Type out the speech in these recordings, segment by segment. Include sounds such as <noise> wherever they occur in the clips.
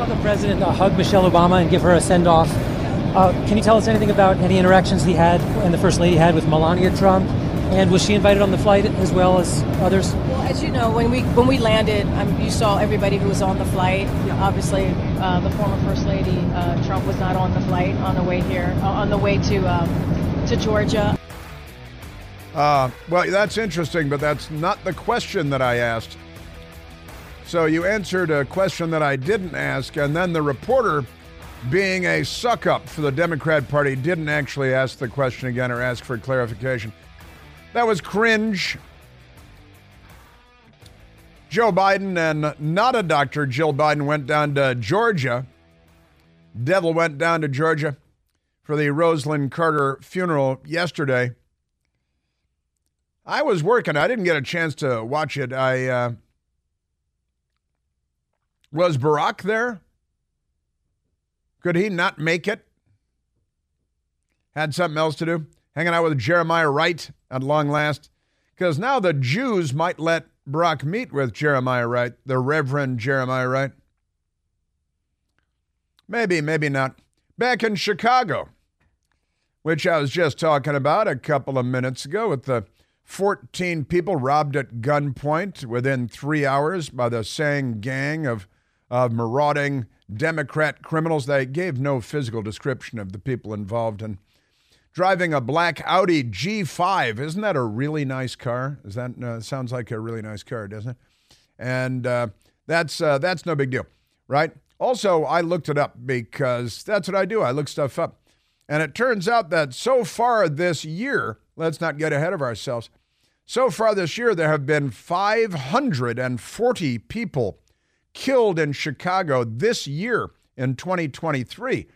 saw the president uh, hug Michelle Obama and give her a send off. Uh, can you tell us anything about any interactions he had and the first lady had with Melania Trump? And was she invited on the flight as well as others? Well, as you know, when we when we landed, um, you saw everybody who was on the flight. Yeah. Obviously, uh, the former First Lady uh, Trump was not on the flight on the way here, uh, on the way to um, to Georgia. Uh, well, that's interesting, but that's not the question that I asked. So you answered a question that I didn't ask, and then the reporter, being a suck up for the Democrat Party, didn't actually ask the question again or ask for clarification. That was cringe. Joe Biden and not a doctor, Jill Biden, went down to Georgia. Devil went down to Georgia for the Rosalynn Carter funeral yesterday. I was working. I didn't get a chance to watch it. I uh, was Barack there. Could he not make it? Had something else to do? Hanging out with Jeremiah Wright at long last? Because now the Jews might let Barack meet with Jeremiah Wright, the Reverend Jeremiah Wright. Maybe, maybe not. Back in Chicago, which I was just talking about a couple of minutes ago with the 14 people robbed at gunpoint within three hours by the same gang of, of marauding Democrat criminals. They gave no physical description of the people involved in driving a black Audi G5. Isn't that a really nice car? Is that uh, sounds like a really nice car, doesn't it? And uh, that's uh, that's no big deal, right? Also, I looked it up because that's what I do. I look stuff up, and it turns out that so far this year, let's not get ahead of ourselves. So far this year, there have been 540 people killed in Chicago this year in 2023.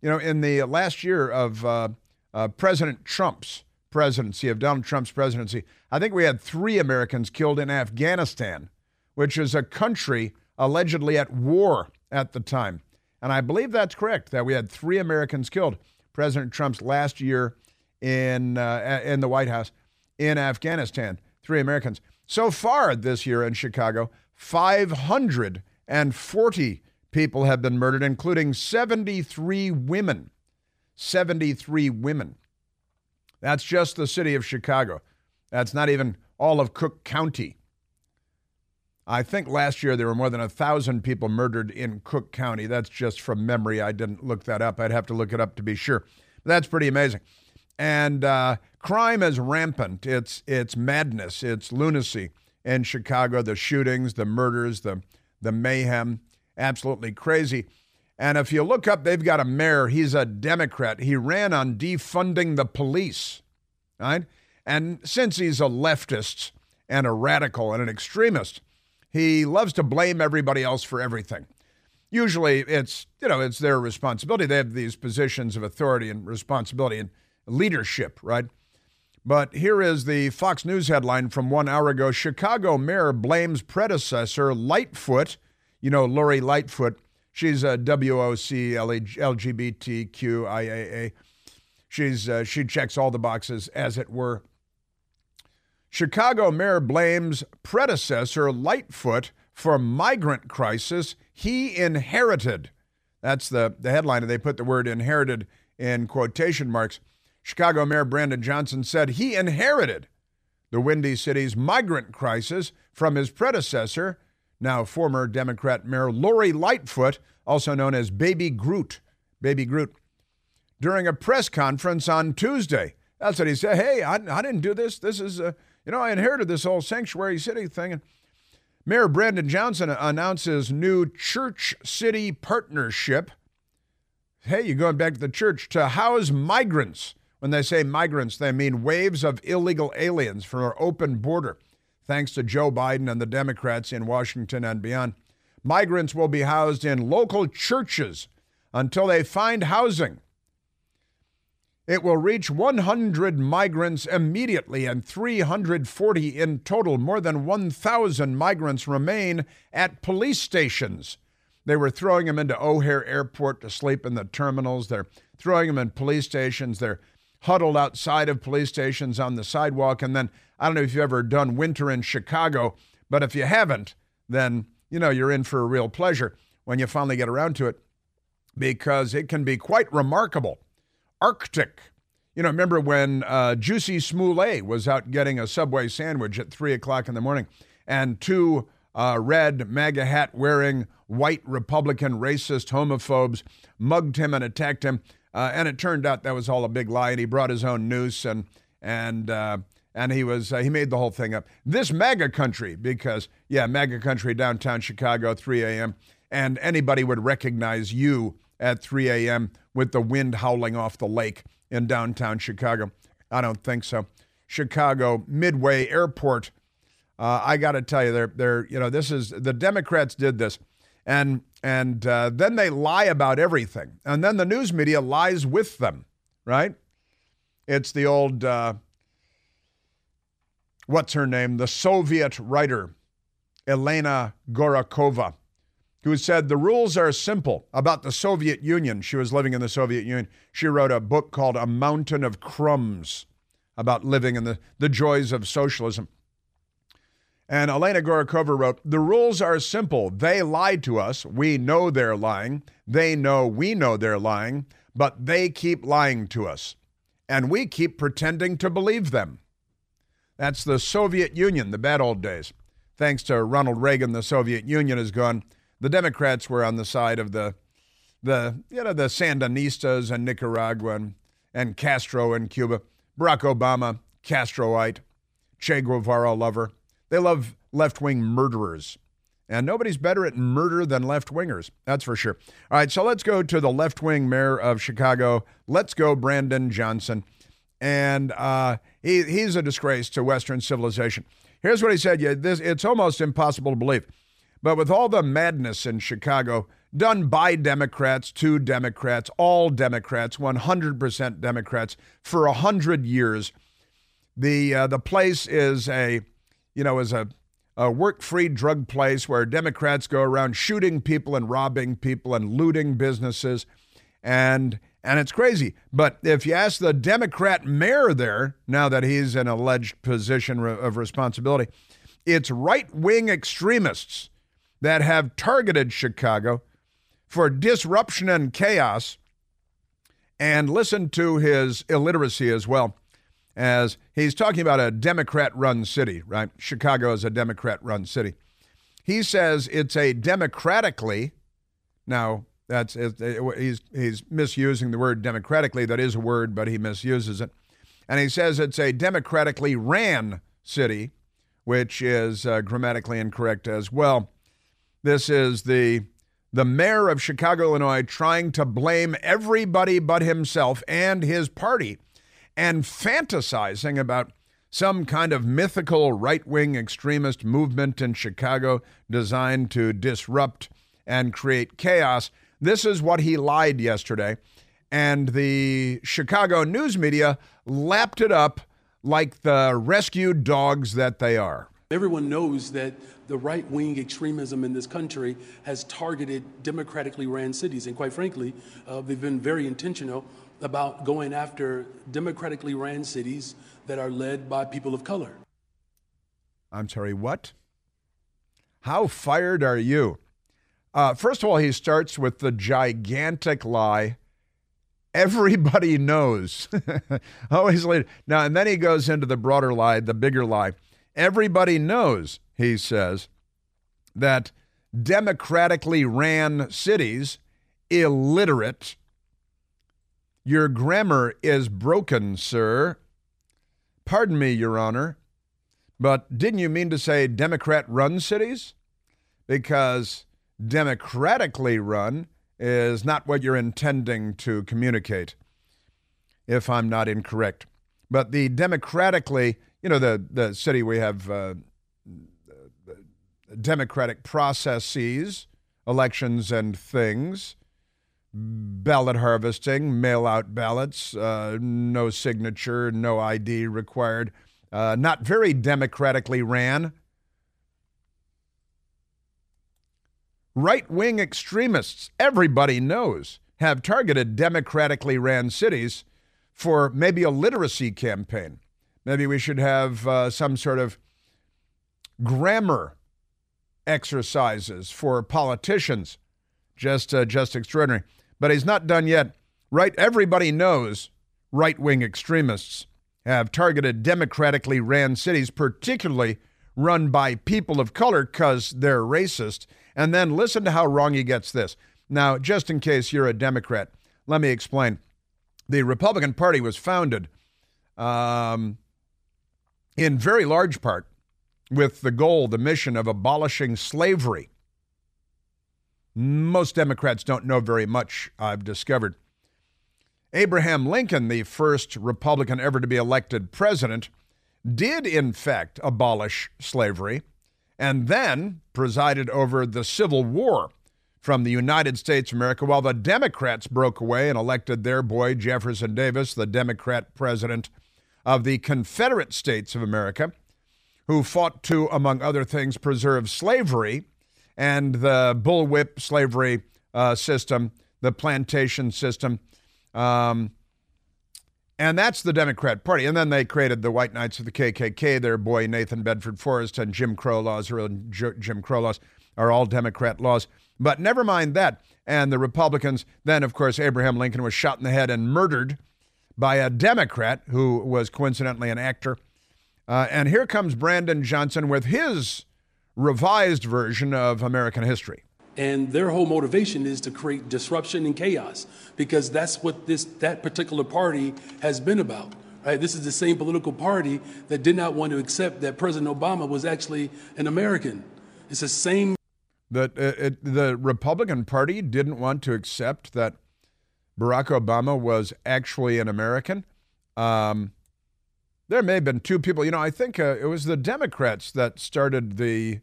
You know, in the last year of uh, uh, President Trump's presidency, of Donald Trump's presidency, I think we had three Americans killed in Afghanistan, which is a country allegedly at war at the time. And I believe that's correct, that we had three Americans killed President Trump's last year in, uh, in the White House in Afghanistan, three Americans. So far this year in Chicago, 540 people have been murdered, including 73 women. 73 women. That's just the city of Chicago. That's not even all of Cook County. I think last year there were more than a thousand people murdered in Cook County. That's just from memory. I didn't look that up. I'd have to look it up to be sure. That's pretty amazing and uh, crime is rampant. It's it's madness. It's lunacy in Chicago. The shootings, the murders, the the mayhem, absolutely crazy. And if you look up, they've got a mayor. He's a Democrat. He ran on defunding the police, right? And since he's a leftist and a radical and an extremist, he loves to blame everybody else for everything. Usually, it's you know it's their responsibility. They have these positions of authority and responsibility, and leadership, right? But here is the Fox News headline from one hour ago Chicago mayor blames predecessor Lightfoot. You know, Lori Lightfoot. She's a WOC LGBTQIAA. She's, uh, she checks all the boxes, as it were. Chicago mayor blames predecessor Lightfoot for migrant crisis he inherited. That's the, the headline, and they put the word inherited in quotation marks. Chicago Mayor Brandon Johnson said he inherited the Windy City's migrant crisis from his predecessor, now former Democrat Mayor Lori Lightfoot, also known as Baby Groot. Baby Groot. During a press conference on Tuesday, that's what he said. Hey, I, I didn't do this. This is, uh, you know, I inherited this whole sanctuary city thing. And Mayor Brandon Johnson announces new church city partnership. Hey, you're going back to the church to house migrants when they say migrants, they mean waves of illegal aliens from our open border, thanks to Joe Biden and the Democrats in Washington and beyond. Migrants will be housed in local churches until they find housing. It will reach 100 migrants immediately and 340 in total. More than 1,000 migrants remain at police stations. They were throwing them into O'Hare Airport to sleep in the terminals. They're throwing them in police stations. They're huddled outside of police stations on the sidewalk. And then I don't know if you've ever done winter in Chicago, but if you haven't, then you know you're in for a real pleasure. when you finally get around to it because it can be quite remarkable. Arctic. You know, remember when uh, Jussie Smollett was out getting a Subway sandwich at 3 o'clock in the morning and two uh, red MAGA hat wearing white Republican racist homophobes mugged him and attacked him. Uh, and it turned out that was all a big lie, and he brought his own noose and and uh, and he was uh, he made the whole thing up. This MAGA country, because yeah, MAGA country downtown Chicago, 3 a.m. and anybody would recognize you at 3 a.m. with the wind howling off the lake in downtown Chicago. I don't think so. Chicago Midway Airport. Uh, I got to tell you, they're they're you know this is the Democrats did this, and and uh, then they lie about everything, and then the news media lies with them, right? It's the old uh, what's her name? The Soviet writer Elena Gorokhova who said the rules are simple about the Soviet Union. She was living in the Soviet Union. She wrote a book called A Mountain of Crumbs about living in the, the joys of socialism. And Elena Gorokhova wrote, The rules are simple. They lied to us. We know they're lying. They know we know they're lying, but they keep lying to us. And we keep pretending to believe them. That's the Soviet Union, the bad old days. Thanks to Ronald Reagan, the Soviet Union is gone the Democrats were on the side of the the you know the Sandinistas and Nicaragua and, and Castro in Cuba. Barack Obama, Castroite, Che Guevara lover. They love left wing murderers. And nobody's better at murder than left wingers. That's for sure. All right, so let's go to the left wing mayor of Chicago. Let's go, Brandon Johnson. And uh, he, he's a disgrace to Western civilization. Here's what he said. Yeah, this, it's almost impossible to believe. But with all the madness in Chicago, done by Democrats to Democrats, all Democrats, 100% Democrats, for 100 years, the, uh, the place is a, you know, is a, a work-free drug place where Democrats go around shooting people and robbing people and looting businesses. And and it's crazy. But if you ask the Democrat mayor there, now that he's in alleged position of responsibility, it's right wing extremists that have targeted Chicago for disruption and chaos. And listen to his illiteracy as well, as he's talking about a Democrat run city, right? Chicago is a Democrat run city. He says it's a democratically, now that's he's he's misusing the word democratically. That is a word, but he misuses it. And he says it's a democratically ran city, which is uh, grammatically incorrect as well. This is the the mayor of Chicago, Illinois, trying to blame everybody but himself and his party and fantasizing about some kind of mythical right wing extremist movement in Chicago designed to disrupt and create chaos. This is what he lied yesterday. And the Chicago news media lapped it up like the rescued dogs that they are. Everyone knows that the right wing extremism in this country has targeted democratically ran cities. And quite frankly, uh, they've been very intentional about going after democratically ran cities that are led by people of color. I'm sorry, what? How fired are you? Uh, first of all, he starts with the gigantic lie. Everybody knows. <laughs> Always later. Now, and then he goes into the broader lie, the bigger lie. Everybody knows he says, that democratically ran cities, illiterate, your grammar is broken, sir. Pardon me, Your Honor, but didn't you mean to say Democrat run cities? Because democratically run is not what you're intending to communicate, if I'm not incorrect. But the democratically, you know, the, the city we have uh, democratic processes, elections and things, ballot harvesting, mail out ballots, uh, no signature, no ID required, uh, not very democratically ran. Right wing extremists, everybody knows, have targeted democratically ran cities for maybe a literacy campaign. Maybe we should have uh, some sort of grammar exercises for politicians Just, uh, just extraordinary. But he's not done yet. Right? Everybody knows right wing extremists have targeted democratically ran cities, particularly run by people of color because they're racist. And then listen to how wrong he gets this. Now, just in case you're a Democrat, let me explain. The Republican Party was founded um, in very large part with the goal, the mission of abolishing slavery. Most Democrats don't know very much, I've discovered. Abraham Lincoln, the first Republican ever to be elected president, did in fact abolish slavery and then presided over the Civil War from the United States of America while the Democrats broke away and elected their boy, Jefferson Davis, the Democrat president of the Confederate States of America, who fought to, among other things, preserve slavery and the bullwhip slavery uh, system, the plantation system. Um, and that's the Democrat Party. And then they created the White Knights of the KKK. Their boy Nathan Bedford Forrest and Jim Crow laws, or Jim Crow laws, are all Democrat laws. But never mind that. And the Republicans, then, of course, Abraham Lincoln was shot in the head and murdered by a Democrat who was coincidentally an actor. Uh, and here comes Brandon Johnson with his revised version of American history. And their whole motivation is to create disruption and chaos because that's what this that particular party has been about. Right? This is the same political party that did not want to accept that President Obama was actually an American. It's the same. The, uh, it, the Republican Party didn't want to accept that Barack Obama was actually an American. Um, there may have been two people. You know, I think uh, it was the Democrats that started the.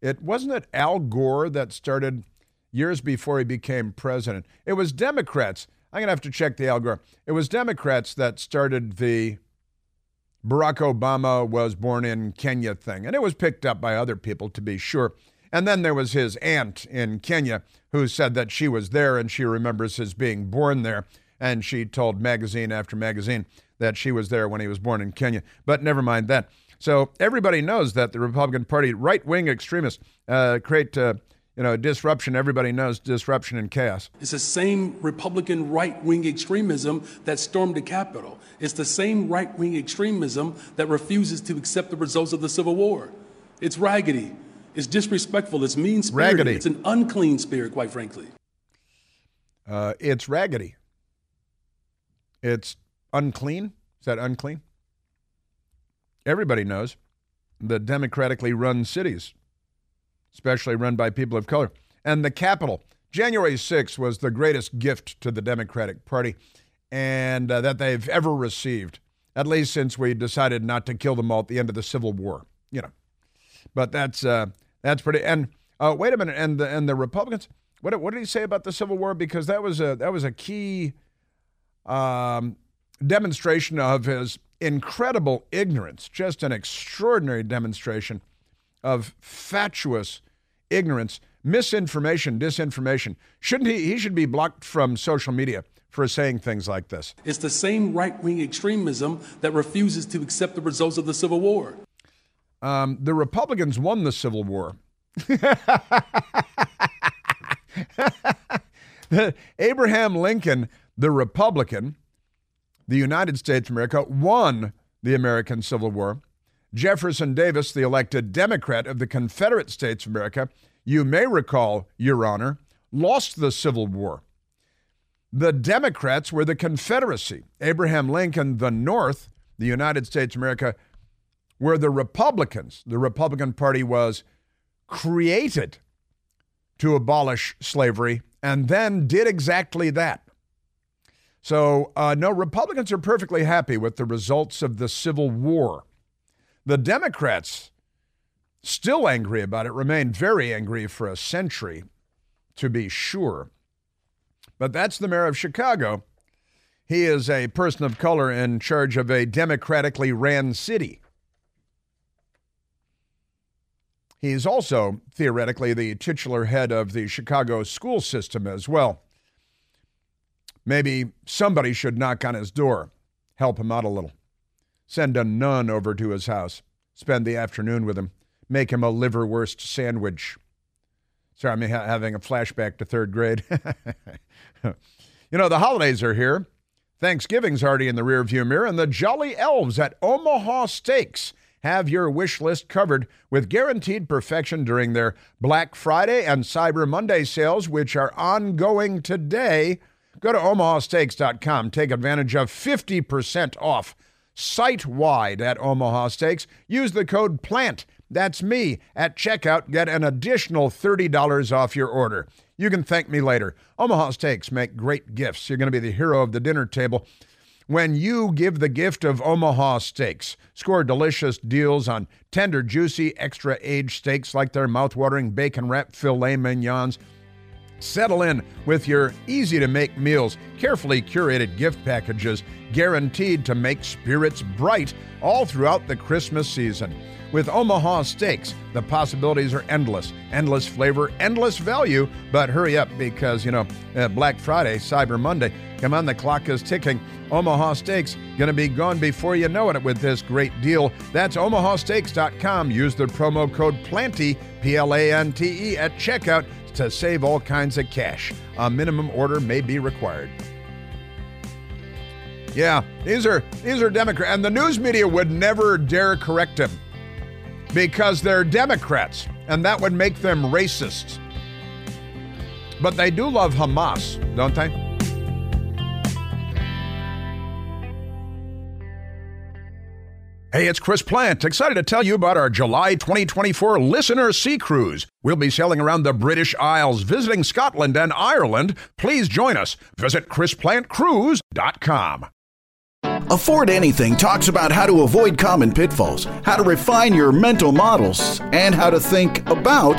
It wasn't it Al Gore that started years before he became president. It was Democrats. I'm gonna have to check the Al Gore. It was Democrats that started the Barack Obama was born in Kenya thing, and it was picked up by other people to be sure. And then there was his aunt in Kenya who said that she was there and she remembers his being born there. And she told magazine after magazine that she was there when he was born in Kenya. But never mind that. So everybody knows that the Republican Party, right wing extremists, uh, create. Uh, you know, disruption, everybody knows disruption and chaos. It's the same Republican right wing extremism that stormed the Capitol. It's the same right wing extremism that refuses to accept the results of the Civil War. It's raggedy. It's disrespectful. It's mean spirited. It's an unclean spirit, quite frankly. Uh, it's raggedy. It's unclean. Is that unclean? Everybody knows the democratically run cities, especially run by people of color, and the Capitol. January 6th was the greatest gift to the Democratic Party and uh, that they've ever received, at least since we decided not to kill them all at the end of the Civil War. You know, but that's uh, that's pretty. And uh, wait a minute. And the and the Republicans. What what did he say about the Civil War? Because that was a that was a key um, demonstration of his incredible ignorance. Just an extraordinary demonstration of fatuous ignorance, misinformation, disinformation. Shouldn't he? He should be blocked from social media for saying things like this. It's the same right wing extremism that refuses to accept the results of the Civil War. Um, the Republicans won the Civil War. <laughs> Abraham Lincoln, the Republican, the United States of America, won the American Civil War. Jefferson Davis, the elected Democrat of the Confederate States of America, you may recall, Your Honor, lost the Civil War. The Democrats were the Confederacy. Abraham Lincoln, the North, the United States of America, were the Republicans, the Republican Party was created to abolish slavery and then did exactly that. So, uh, no, Republicans are perfectly happy with the results of the Civil War. The Democrats, still angry about it, remain very angry for a century, to be sure. But that's the mayor of Chicago. He is a person of color in charge of a democratically ran city. He's also, theoretically, the titular head of the Chicago school system as well. Maybe somebody should knock on his door, help him out a little. Send a nun over to his house, spend the afternoon with him, make him a liverwurst sandwich. Sorry, I'm ha- having a flashback to third grade. <laughs> you know, the holidays are here. Thanksgiving's already in the rearview mirror, and the Jolly Elves at Omaha Steaks have your wish list covered with guaranteed perfection during their Black Friday and Cyber Monday sales, which are ongoing today. Go to omahasteaks.com. Take advantage of 50% off site wide at Omaha Steaks. Use the code PLANTE. That's me. At checkout, get an additional $30 off your order. You can thank me later. Omaha Steaks make great gifts. You're going to be the hero of the dinner table when you give the gift of Omaha steaks. Score delicious deals on tender, juicy, extra aged steaks like their mouthwatering bacon wrapped filet mignons. Settle in with your easy to make meals, carefully curated gift packages guaranteed to make spirits bright all throughout the Christmas season. With Omaha Steaks, the possibilities are endless. Endless flavor, endless value. But hurry up because, you know, uh, Black Friday, Cyber Monday, come on, the clock is ticking. Omaha Steaks going to be gone before you know it with this great deal. That's omahasteaks.com. Use the promo code PLANTE, P L A N T E, at checkout to save all kinds of cash. A minimum order may be required. Yeah, these are these are Democrats, and the news media would never dare correct him because they're Democrats, and that would make them racists. But they do love Hamas, don't they? Hey, it's Chris Plante. Excited to tell you about our July 2024 Listener Sea Cruise. We'll be sailing around the British Isles, visiting Scotland and Ireland. Please join us. Visit ChrisPlanteCruise.com. Afford Anything talks about how to avoid common pitfalls, how to refine your mental models, and how to think about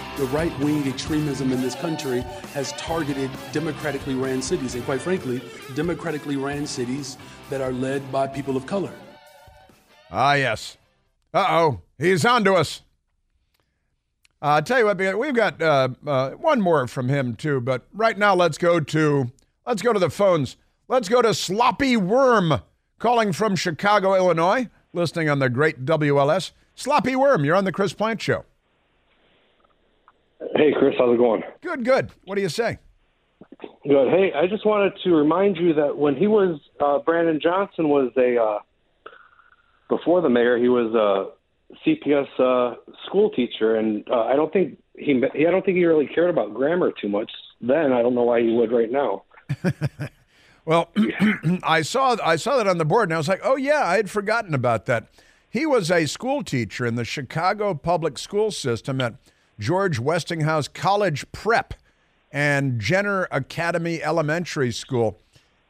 the right wing extremism in this country has targeted democratically ran cities, and quite frankly, democratically ran cities that are led by people of color. Ah, yes. Uh oh, he's on to us. Uh, I'll tell you what, we've got uh, uh, one more from him too, but right now let's go to let's go to the phones. Let's go to Sloppy Worm calling from Chicago, Illinois, listening on the great WLS. Sloppy Worm, you're on the Chris Plante Show. Hey, Chris, how's it going? Good, good. What do you say? Good. Hey, I just wanted to remind you that when he was uh, Brandon Johnson was a uh, before the mayor, he was a CPS uh, school teacher, and uh, I don't think he, he I don't think he really cared about grammar too much then. I don't know why he would right now. <laughs> well, <clears throat> I saw I saw that on the board, and I was like, oh yeah, I had forgotten about that. He was a school teacher in the Chicago public school system at George Westinghouse College Prep and Jenner Academy Elementary School.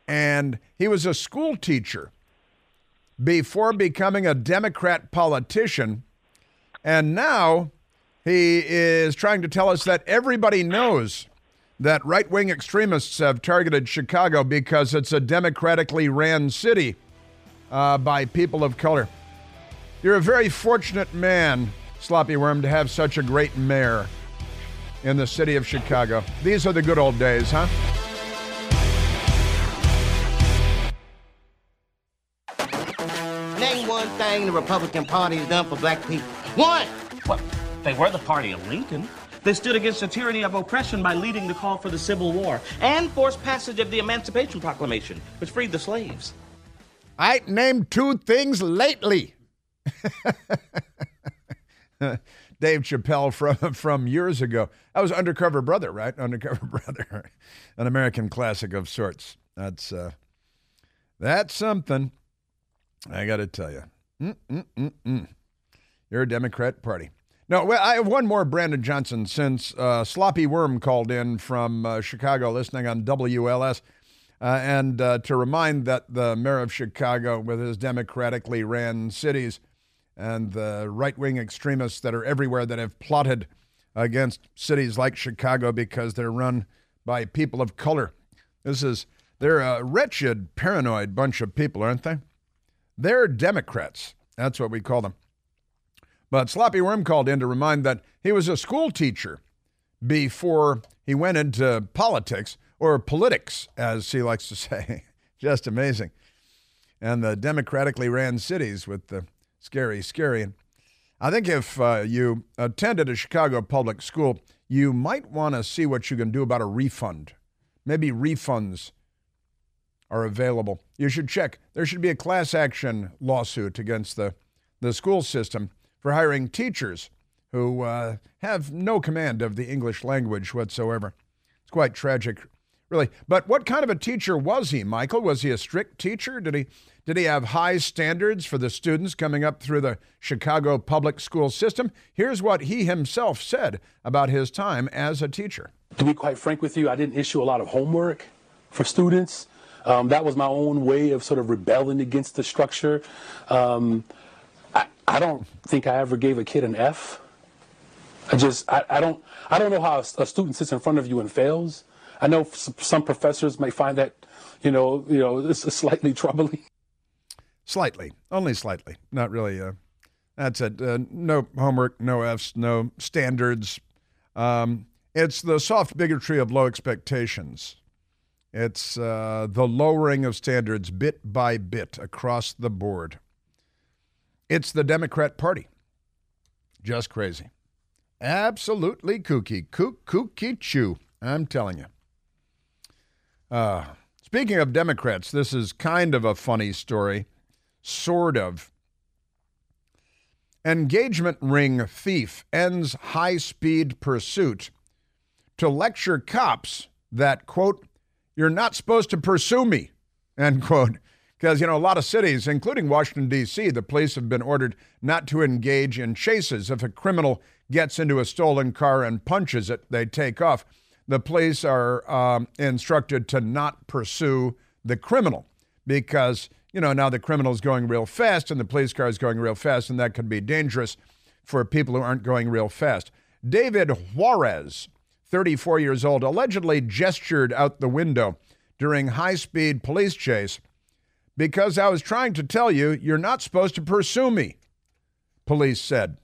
And he was a school teacher before becoming a Democrat politician. And now he is trying to tell us that everybody knows that right wing extremists have targeted Chicago because it's a democratically ran city uh, by people of color. You're a very fortunate man, Sloppy Worm, to have such a great mayor in the city of Chicago. These are the good old days, huh? Name one thing the Republican Party has done for black people. One! Well, they were the party of Lincoln. They stood against the tyranny of oppression by leading the call for the Civil War and forced passage of the Emancipation Proclamation, which freed the slaves. I named two things lately. <laughs> <laughs> Dave Chappelle from from years ago. That was Undercover Brother, right? Undercover <laughs> Brother, an American classic of sorts. That's uh, that's something. I got to tell you, Mm-mm-mm-mm. you're a Democrat Party. No, well, I have one more, Brandon Johnson, since uh, Sloppy Worm called in from uh, Chicago, listening on WLS. Uh, and uh, to remind that the mayor of Chicago, with his democratically ran cities, and the right wing extremists that are everywhere that have plotted against cities like Chicago because they're run by people of color. This is They're a wretched, paranoid bunch of people, aren't they? They're Democrats. That's what we call them. But Sloppy Worm called in to remind that he was a school teacher before he went into politics, or politics, as he likes to <laughs> say. Just amazing. And the democratically ran cities with the scary, scary. And I think if uh, you attended a Chicago public school, you might want to see what you can do about a refund. Maybe refunds are available. You should check. There should be a class action lawsuit against the, the school system for hiring teachers who uh, have no command of the English language whatsoever. It's quite tragic, really. But what kind of a teacher was he, Michael? Was he a strict teacher? Did he did he have high standards for the students coming up through the Chicago public school system? Here's what he himself said about his time as a teacher. To be quite frank with you, I didn't issue a lot of homework for students. Um, that was my own way of sort of rebelling against the structure. Um, I, I, don't think I ever gave a kid an F. I just, I, I don't, I don't know how a, a, student sits in front of you and fails. I know some professors may find that, you know, you know, <laughs> is slightly troubling. Slightly, only slightly, not really. Uh, that's it. Uh, no homework, no Fs, no standards. Um, it's the soft bigotry of low expectations. It's uh, the lowering of standards bit by bit across the board. It's the Democrat Party. Just crazy. Absolutely kooky. Kook, kooky chew. I'm telling you. Uh, speaking of Democrats, this is kind of a funny story. Sort of. Engagement ring thief ends high speed pursuit to lecture cops that, quote, you're not supposed to pursue me, end quote. Because, you know, a lot of cities, including Washington, D.C., the police have been ordered not to engage in chases. If a criminal gets into a stolen car and punches it, they take off. The police are um, instructed to not pursue the criminal because, you know, now the criminal is going real fast and the police car is going real fast, and that could be dangerous for people who aren't going real fast. David Juarez 34 years old, allegedly gestured out the window during high speed police chase because I was trying to tell you you're not supposed to pursue me, police said.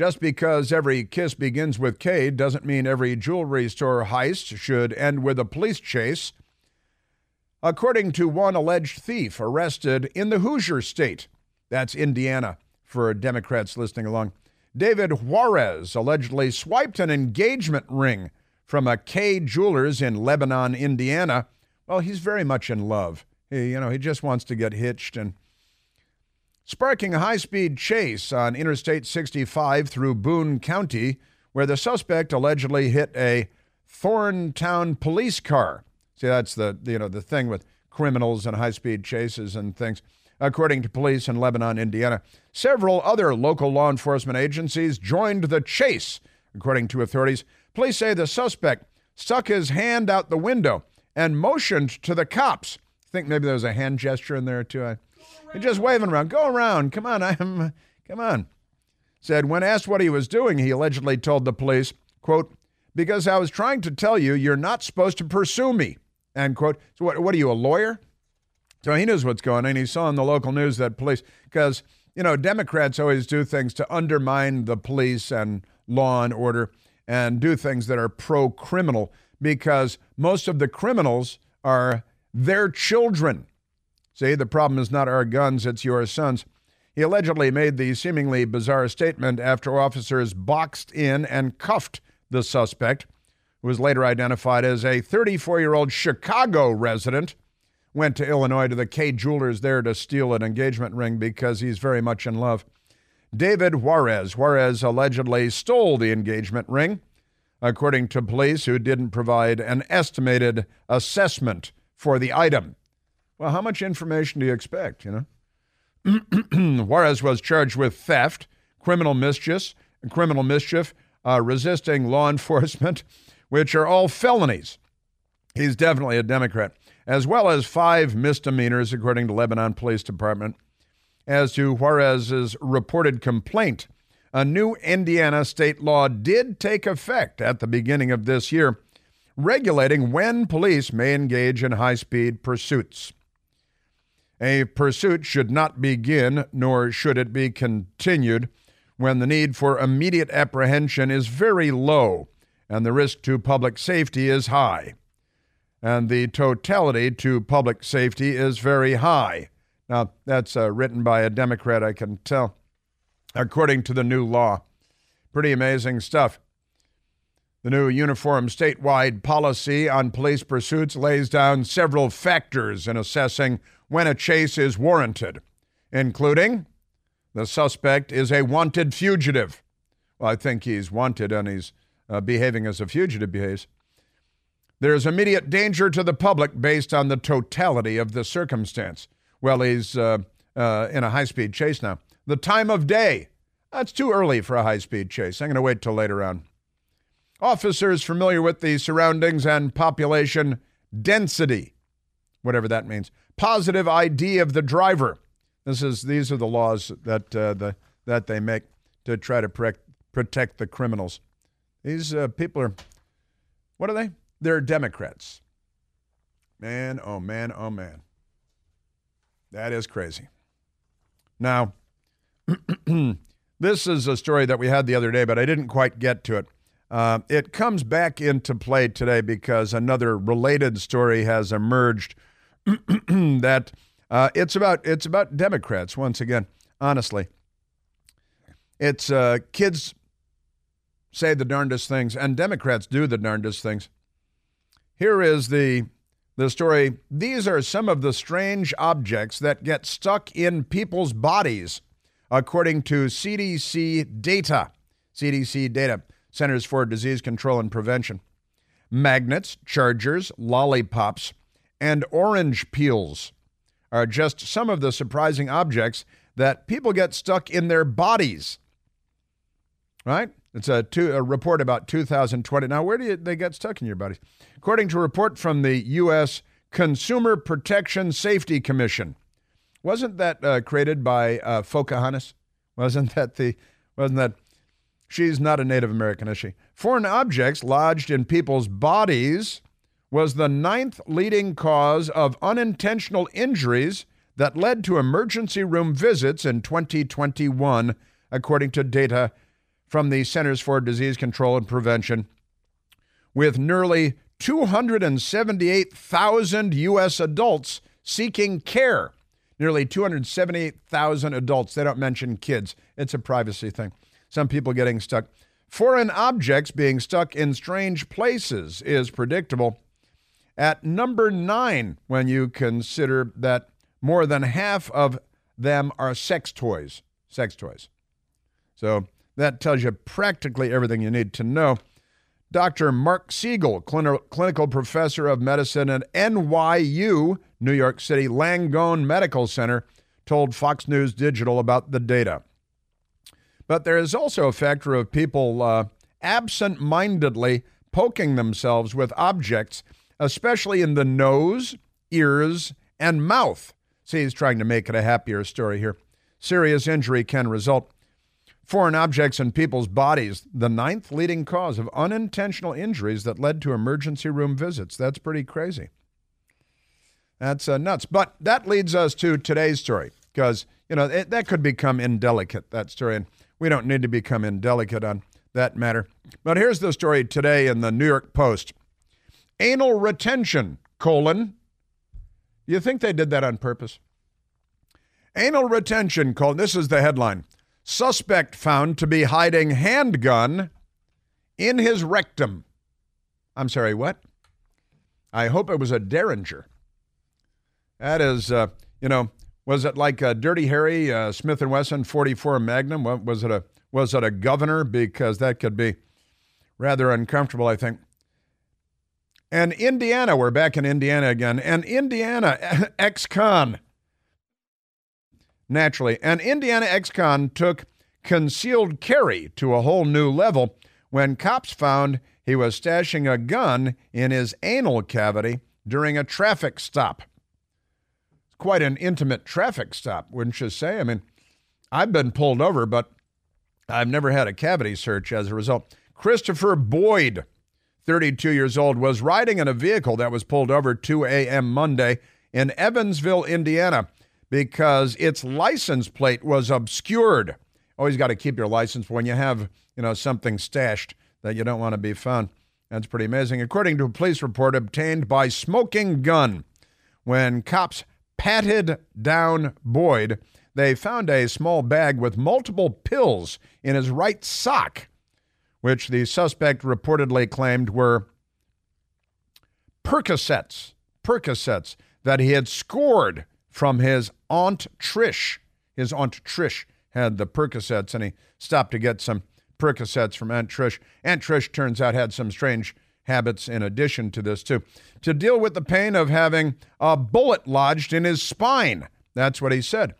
Just because every kiss begins with K doesn't mean every jewelry store heist should end with a police chase. According to one alleged thief arrested in the Hoosier state, that's Indiana for Democrats listening along, David Juarez allegedly swiped an engagement ring from a Kay Jewelers in Lebanon, Indiana. Well, he's very much in love. He, you know, he just wants to get hitched and sparking a high-speed chase on Interstate 65 through Boone County, where the suspect allegedly hit a Thorntown police car. See, that's the you know the thing with criminals and high-speed chases and things according to police in Lebanon, Indiana. Several other local law enforcement agencies joined the chase, according to authorities. Police say the suspect stuck his hand out the window and motioned to the cops. I think maybe there was a hand gesture in there too. I, just waving around. Go around. Come on. I'm. Come on. Said when asked what he was doing, he allegedly told the police, "quote Because I was trying to tell you, you're not supposed to pursue me." End quote. So what? What are you, a lawyer? So he knows what's going on. He saw in the local news that police, because, you know, Democrats always do things to undermine the police and law and order and do things that are pro criminal because most of the criminals are their children. See, the problem is not our guns, it's your sons. He allegedly made the seemingly bizarre statement after officers boxed in and cuffed the suspect, who was later identified as a 34 year old Chicago resident went to Illinois to the Kay Jewelers there to steal an engagement ring because he's very much in love. David Juarez. Juarez allegedly stole the engagement ring, according to police who didn't provide an estimated assessment for the item. Well, how much information do you expect, you know? <clears throat> Juarez was charged with theft, criminal mischief, criminal mischief, uh, resisting law <laughs> enforcement, which are all felonies. He's definitely a Democrat as well as five misdemeanors, according to Lebanon Police Department. As to Juarez's reported complaint, a new Indiana state law did take effect at the beginning of this year, regulating when police may engage in high speed pursuits. A pursuit should not begin, nor should it be continued, when the need for immediate apprehension is very low and the risk to public safety is high. And the totality to public safety is very high. Now, that's uh, written by a Democrat, I can tell, according to the new law. Pretty amazing stuff. The new uniform statewide policy on police pursuits lays down several factors in assessing when a chase is warranted, including the suspect is a wanted fugitive. Well, I think he's wanted and he's uh, behaving as a fugitive behaves. There is immediate danger to the public based on the totality of the circumstance. Well, he's uh, uh, in a high speed chase now. The time of day. That's too early for a high speed chase. I'm going to wait till later on. Officers familiar with the surroundings and population density, whatever that means. Positive ID of the driver. This is these are the laws that uh, the that they make to try to pre- protect the criminals. These uh, people are what are they? They're Democrats. Man, oh man, oh man. That is crazy. Now, <clears throat> this is a story that we had the other day, but I didn't quite get to it. Uh, it comes back into play today because another related story has emerged <clears throat> that uh, it's about it's about Democrats once again. Honestly, it's uh, kids say the darndest things, and Democrats do the darndest things. Here is the the story. These are some of the strange objects that get stuck in people's bodies, according to CDC data. CDC data. Centers for Disease Control and Prevention. Magnets, chargers, lollipops, and orange peels are just some of the surprising objects that people get stuck in their bodies. Right? It's a, two, a report about 2020. Now, where do you, they get stuck in your bodies? According to a report from the U.S. Consumer Protection Safety Commission. Wasn't that uh, created by uh? Wasn't that the wasn't that She's not a Native American, is she? Foreign objects lodged in people's bodies was the ninth leading cause of unintentional injuries that led to emergency room visits in 2021, according to data from the Centers for Disease Control and Prevention, with nearly 278,000 U.S. adults seeking care. Nearly 278,000 adults. They don't mention kids, it's a privacy thing some people getting stuck. Foreign objects being stuck in strange places is predictable. At number nine, when you consider that more than half of them are sex toys. Sex toys. So that tells you practically everything you need to know. Dr. Marc Siegel, clinical professor of medicine at NYU, New York City Langone Medical Center, told Fox News Digital about the data. But there is also a factor of people uh, absent mindedly poking themselves with objects, especially in the nose, ears, and mouth. See, he's trying to make it a happier story here. Serious injury can result. Foreign objects in people's bodies, the ninth leading cause of unintentional injuries that led to emergency room visits. That's pretty crazy. That's uh, nuts. But that leads us to today's story because, you know, it, that could become indelicate, that story. And we don't need to become indelicate on that matter. But here's the story today in the New York Post. Anal retention, colon. You think they did that on purpose? Anal retention, colon. This is the headline. Suspect found to be hiding handgun in his rectum. I'm sorry, what? I hope it was a Derringer. That is, uh, you know, was it like a Dirty Harry uh, Smith and Wesson 44 Magnum? Was it a was it a governor? Because that could be rather uncomfortable, I think. And Indiana, we're back in Indiana again. And Indiana <laughs> ex-con, naturally, and Indiana ex-con took concealed carry to a whole new level when cops found he was stashing a gun in his anal cavity during a traffic stop quite an intimate traffic stop, wouldn't you say? I mean, I've been pulled over, but I've never had a cavity search as a result. Christopher Boyd, 32 years old, was riding in a vehicle that was pulled over 2 a.m. Monday in Evansville, Indiana, because its license plate was obscured. Always got to keep your license when you have, you know, something stashed that you don't want to be found. That's pretty amazing. According to a police report obtained by Smoking Gun, when cops patted down Boyd, they found a small bag with multiple pills in his right sock, which the suspect reportedly claimed were Percocets, Percocets that he had scored from his Aunt Trish. His Aunt Trish had the Percocets, and he stopped to get some Percocets from Aunt Trish. Aunt Trish turns out had some strange habits in addition to this, too. To deal with the pain of having a bullet lodged in his spine. That's what he said.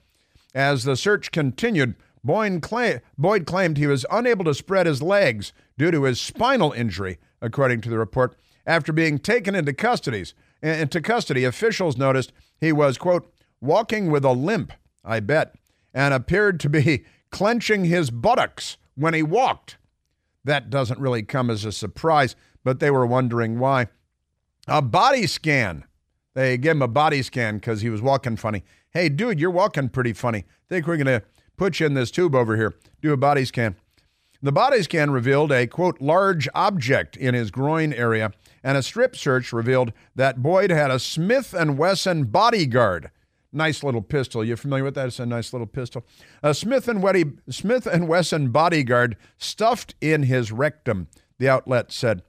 As the search continued, Boyd, Boyd claimed he was unable to spread his legs due to his spinal injury, according to the report. After being taken into custody, eh, into custody, officials noticed he was, quote, walking with a limp, I bet, and appeared to be <laughs> clenching his buttocks when he walked. That doesn't really come as a surprise, but they were wondering why. A body scan. They gave him a body scan because he was walking funny. Hey, dude, you're walking pretty funny. Think we're going to put you in this tube over here. Do a body scan. The body scan revealed a, quote, large object in his groin area, and a strip search revealed that Boyd had a Smith & Wesson bodyguard. Nice little pistol. You familiar with that? It's a nice little pistol. A Smith and, Weddy, Smith and Wesson bodyguard stuffed in his rectum, the outlet said.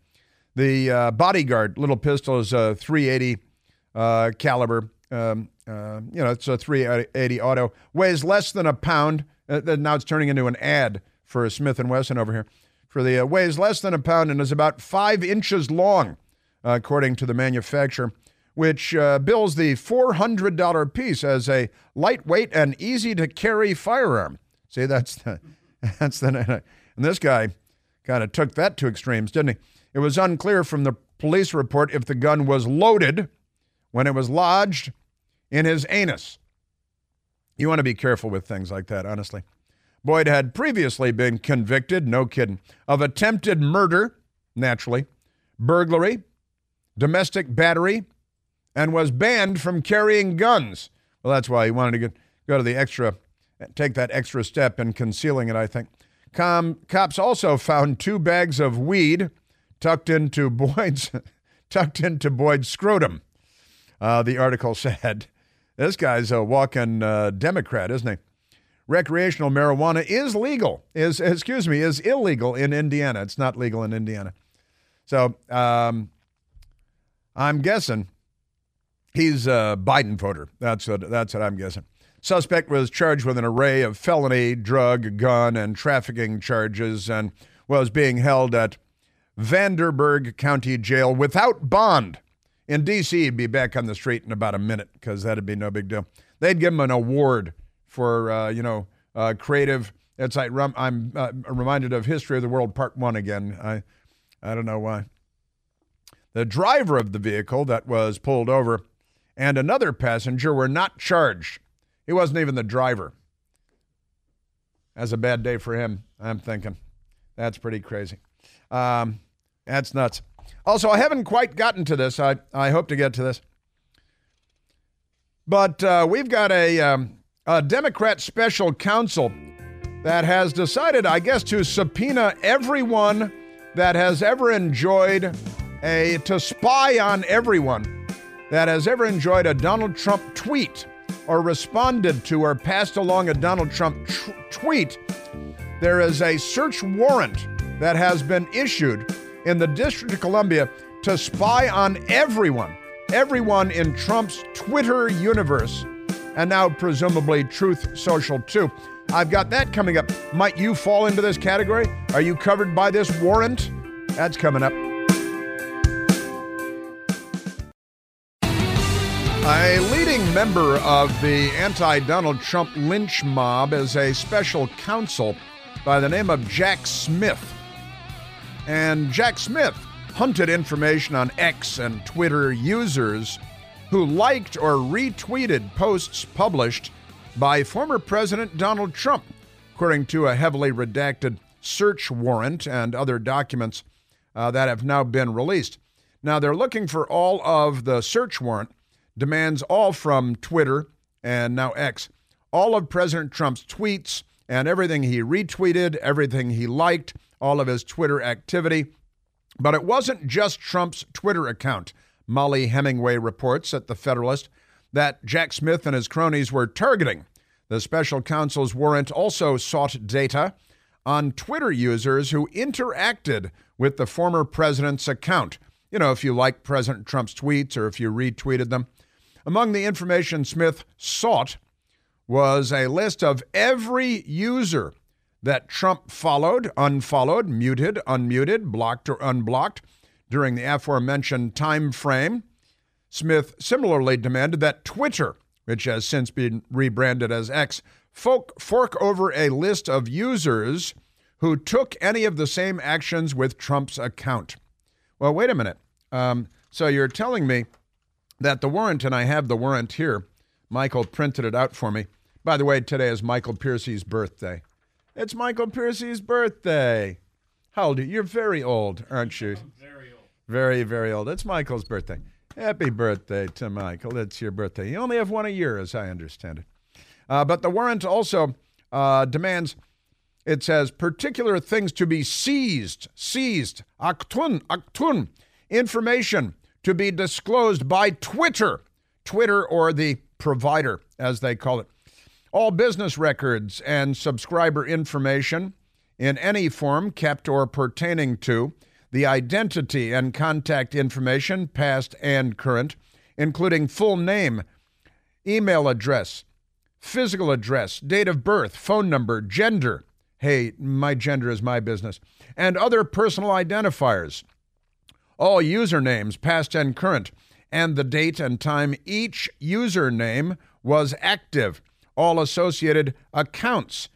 The uh, bodyguard little pistol is a 380 uh, caliber. Um, uh, you know, it's a 380 auto. Weighs less than a pound. Uh, now it's turning into an ad for Smith and Wesson over here. For the uh, weighs less than a pound and is about five inches long, according to the manufacturer which uh, bills the $400 piece as a lightweight and easy to carry firearm. See, that's the, <laughs> that's the, and this guy kind of took that to extremes, didn't he? It was unclear from the police report if the gun was loaded when it was lodged in his anus. You want to be careful with things like that, honestly. Boyd had previously been convicted, no kidding, of attempted murder, naturally, burglary, domestic battery, and was banned from carrying guns. Well, that's why he wanted to get, go to the extra, take that extra step in concealing it, I think. Com, cops also found two bags of weed tucked into Boyd's, <laughs> tucked into Boyd's scrotum. Uh, the article <laughs> said, "This guy's a walking uh, Democrat, isn't he?" Recreational marijuana is legal. Is excuse me, is illegal in Indiana. It's not legal in Indiana. So um, I'm guessing He's a Biden voter. That's what, that's what I'm guessing. Suspect was charged with an array of felony, drug, gun, and trafficking charges and was being held at Vanderburgh County Jail without bond. In D.C., he'd be back on the street in about a minute because that'd be no big deal. They'd give him an award for, uh, you know, uh, creative. It's like I'm uh, reminded of History of the World Part One again. I, I don't know why. The driver of the vehicle that was pulled over and another passenger were not charged. He wasn't even the driver. That's a bad day for him, I'm thinking. That's pretty crazy. Um, that's nuts. Also, I haven't quite gotten to this. I, I hope to get to this. But uh, we've got a, um, a Democrat special counsel that has decided, I guess, to subpoena everyone that has ever enjoyed a, to spy on everyone that has ever enjoyed a Donald Trump tweet or responded to or passed along a Donald Trump tr- tweet, there is a search warrant that has been issued in the District of Columbia to spy on everyone, everyone in Trump's Twitter universe, and now presumably Truth Social too. I've got that coming up. Might you fall into this category? Are you covered by this warrant? That's coming up. A leading member of the anti Donald Trump lynch mob is a special counsel by the name of Jack Smith. And Jack Smith hunted information on X and Twitter users who liked or retweeted posts published by former President Donald Trump, according to a heavily redacted search warrant and other documents uh, that have now been released. Now, they're looking for all of the search warrant, demands all from Twitter and now X, all of President Trump's tweets and everything he retweeted, everything he liked, all of his Twitter activity. But it wasn't just Trump's Twitter account. Mollie Hemingway reports at The Federalist that Jack Smith and his cronies were targeting. The special counsel's warrant also sought data on Twitter users who interacted with the former president's account. You know, if you like President Trump's tweets or if you retweeted them. Among the information Smith sought was a list of every user that Trump followed, unfollowed, muted, unmuted, blocked, or unblocked during the aforementioned time frame. Smith similarly demanded that Twitter, which has since been rebranded as X, fork over a list of users who took any of the same actions with Trump's account. Well, wait a minute. Um, so you're telling me that the warrant, and I have the warrant here. Michael printed it out for me. By the way, today is Michael Piercy's birthday. It's Michael Piercy's birthday. How old are you? You're very old, aren't you? very old. Very, very old. It's Michael's birthday. Happy birthday to Michael. It's your birthday. You only have one a year, as I understand it. Uh, but the warrant also uh, demands, it says, particular things to be seized, seized, aktun, aktun, information to be disclosed by Twitter, Twitter or the provider, as they call it all business records and subscriber information in any form kept or pertaining to the identity and contact information, past and current, including full name, email address, physical address, date of birth, phone number, gender. Hey, my gender is my business. And other personal identifiers. All usernames, past and current, and the date and time each username was active all associated accounts,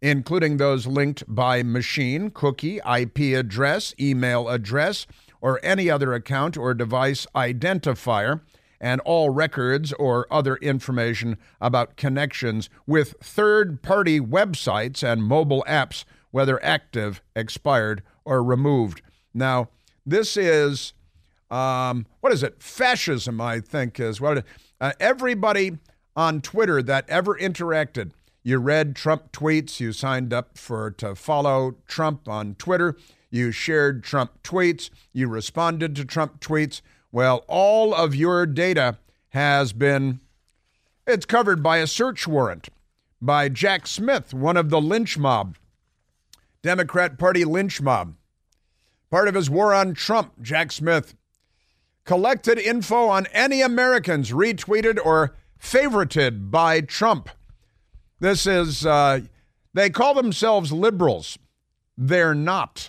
including those linked by machine, cookie, IP address, email address, or any other account or device identifier, and all records or other information about connections with third party websites and mobile apps, whether active, expired, or removed. Now, this is, um, what is it? Fascism, I think, is what uh, everybody on Twitter that ever interacted. You read Trump tweets, you signed up for to follow Trump on Twitter, you shared Trump tweets, you responded to Trump tweets. Well, all of your data has been it's covered by a search warrant by Jack Smith, one of the lynch mob, Democrat Party lynch mob. Part of his war on Trump, Jack Smith collected info on any Americans retweeted or favorited by Trump. This is, uh, they call themselves liberals. They're not.